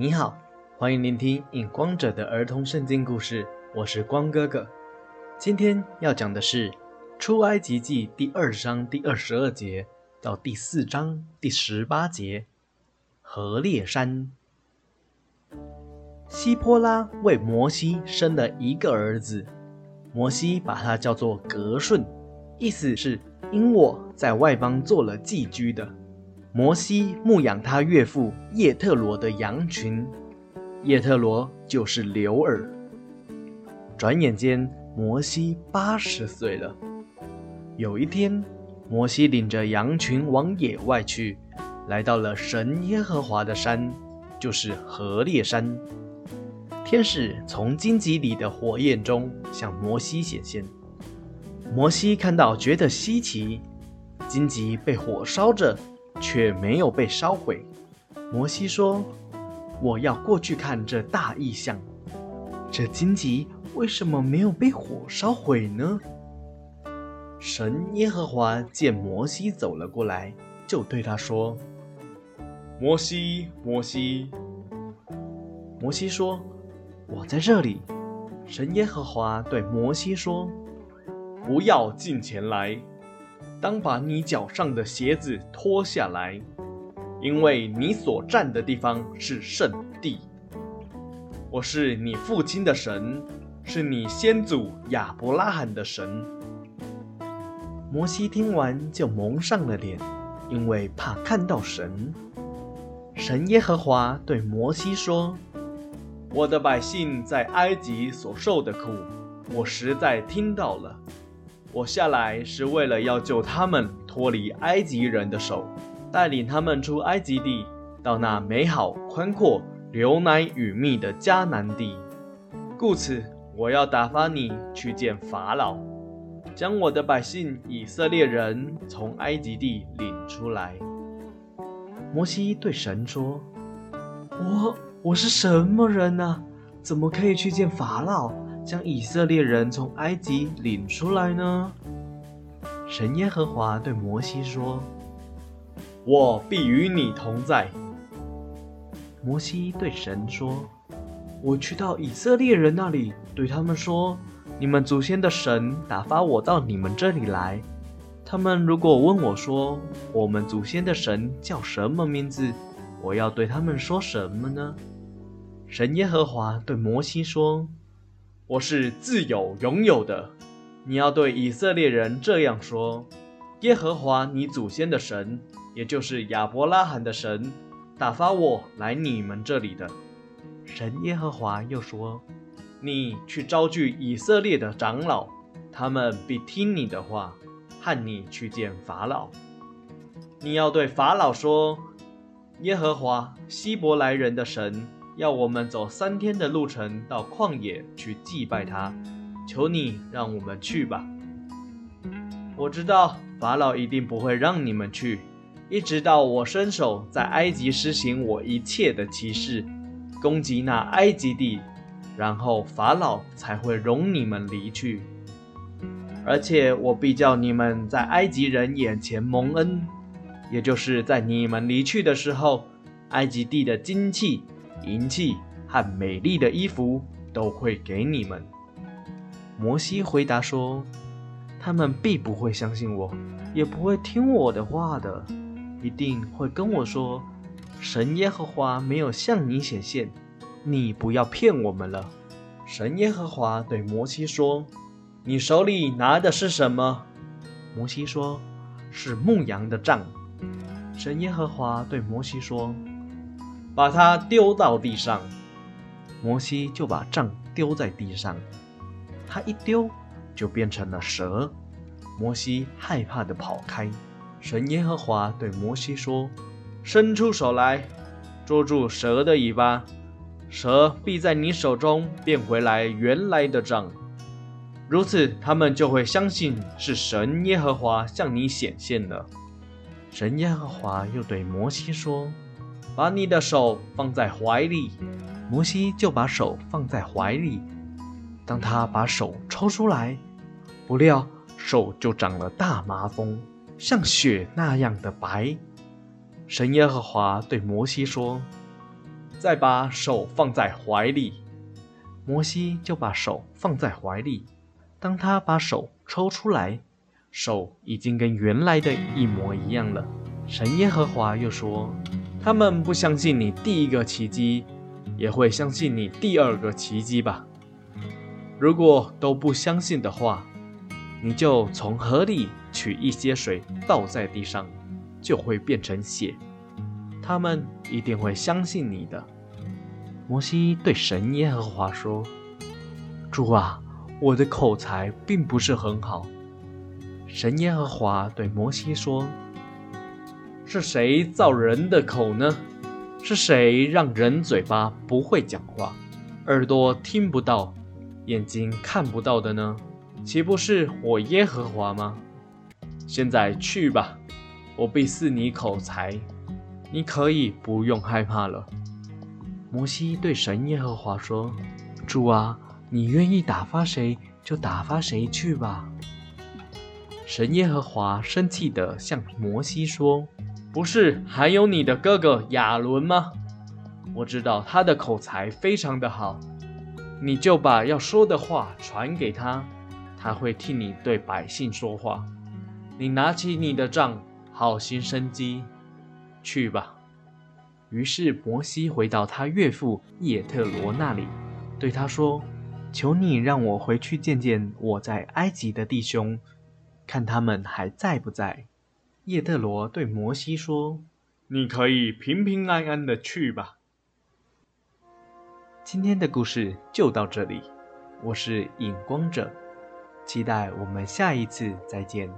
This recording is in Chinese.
你好，欢迎聆听影光者的儿童圣经故事，我是光哥哥。今天要讲的是《出埃及记》第二章第二十二节到第四章第十八节。何烈山，希波拉为摩西生了一个儿子，摩西把他叫做格顺，意思是因我在外邦做了寄居的。摩西牧养他岳父叶特罗的羊群，叶特罗就是刘尔。转眼间，摩西八十岁了。有一天，摩西领着羊群往野外去，来到了神耶和华的山，就是何烈山。天使从荆棘里的火焰中向摩西显现，摩西看到觉得稀奇，荆棘被火烧着。却没有被烧毁。摩西说：“我要过去看这大异象。这荆棘为什么没有被火烧毁呢？”神耶和华见摩西走了过来，就对他说：“摩西，摩西。”摩西说：“我在这里。”神耶和华对摩西说：“不要近前来。”当把你脚上的鞋子脱下来，因为你所站的地方是圣地。我是你父亲的神，是你先祖亚伯拉罕的神。摩西听完就蒙上了脸，因为怕看到神。神耶和华对摩西说：“我的百姓在埃及所受的苦，我实在听到了。”我下来是为了要救他们脱离埃及人的手，带领他们出埃及地，到那美好宽阔、流奶与蜜的迦南地。故此，我要打发你去见法老，将我的百姓以色列人从埃及地领出来。摩西对神说：“我我是什么人呢？怎么可以去见法老？”将以色列人从埃及领出来呢？神耶和华对摩西说：“我必与你同在。”摩西对神说：“我去到以色列人那里，对他们说：你们祖先的神打发我到你们这里来。他们如果问我说：我们祖先的神叫什么名字？我要对他们说什么呢？”神耶和华对摩西说。我是自有拥有的，你要对以色列人这样说：耶和华你祖先的神，也就是亚伯拉罕的神，打发我来你们这里的。神耶和华又说：你去招聚以色列的长老，他们必听你的话，和你去见法老。你要对法老说：耶和华希伯来人的神。要我们走三天的路程到旷野去祭拜他，求你让我们去吧。我知道法老一定不会让你们去，一直到我伸手在埃及施行我一切的奇事，攻击那埃及地，然后法老才会容你们离去。而且我必叫你们在埃及人眼前蒙恩，也就是在你们离去的时候，埃及地的精气。银器和美丽的衣服都会给你们。摩西回答说：“他们必不会相信我，也不会听我的话的，一定会跟我说：神耶和华没有向你显现，你不要骗我们了。”神耶和华对摩西说：“你手里拿的是什么？”摩西说：“是牧羊的杖。”神耶和华对摩西说。把它丢到地上，摩西就把杖丢在地上，他一丢就变成了蛇。摩西害怕的跑开。神耶和华对摩西说：“伸出手来，捉住蛇的尾巴，蛇必在你手中变回来原来的杖。如此，他们就会相信是神耶和华向你显现了。”神耶和华又对摩西说。把你的手放在怀里，摩西就把手放在怀里。当他把手抽出来，不料手就长了大麻风，像雪那样的白。神耶和华对摩西说：“再把手放在怀里。”摩西就把手放在怀里。当他把手抽出来，手已经跟原来的一模一样了。神耶和华又说：“他们不相信你第一个奇迹，也会相信你第二个奇迹吧？如果都不相信的话，你就从河里取一些水倒在地上，就会变成血。他们一定会相信你的。”摩西对神耶和华说：“主啊。”我的口才并不是很好。神耶和华对摩西说：“是谁造人的口呢？是谁让人嘴巴不会讲话，耳朵听不到，眼睛看不到的呢？岂不是我耶和华吗？现在去吧，我必赐你口才，你可以不用害怕了。”摩西对神耶和华说：“主啊。”你愿意打发谁就打发谁去吧。神耶和华生气地向摩西说：“不是还有你的哥哥亚伦吗？我知道他的口才非常的好，你就把要说的话传给他，他会替你对百姓说话。你拿起你的杖，好行生机，去吧。”于是摩西回到他岳父叶特罗那里，对他说。求你让我回去见见我在埃及的弟兄，看他们还在不在。叶特罗对摩西说：“你可以平平安安的去吧。”今天的故事就到这里，我是影光者，期待我们下一次再见。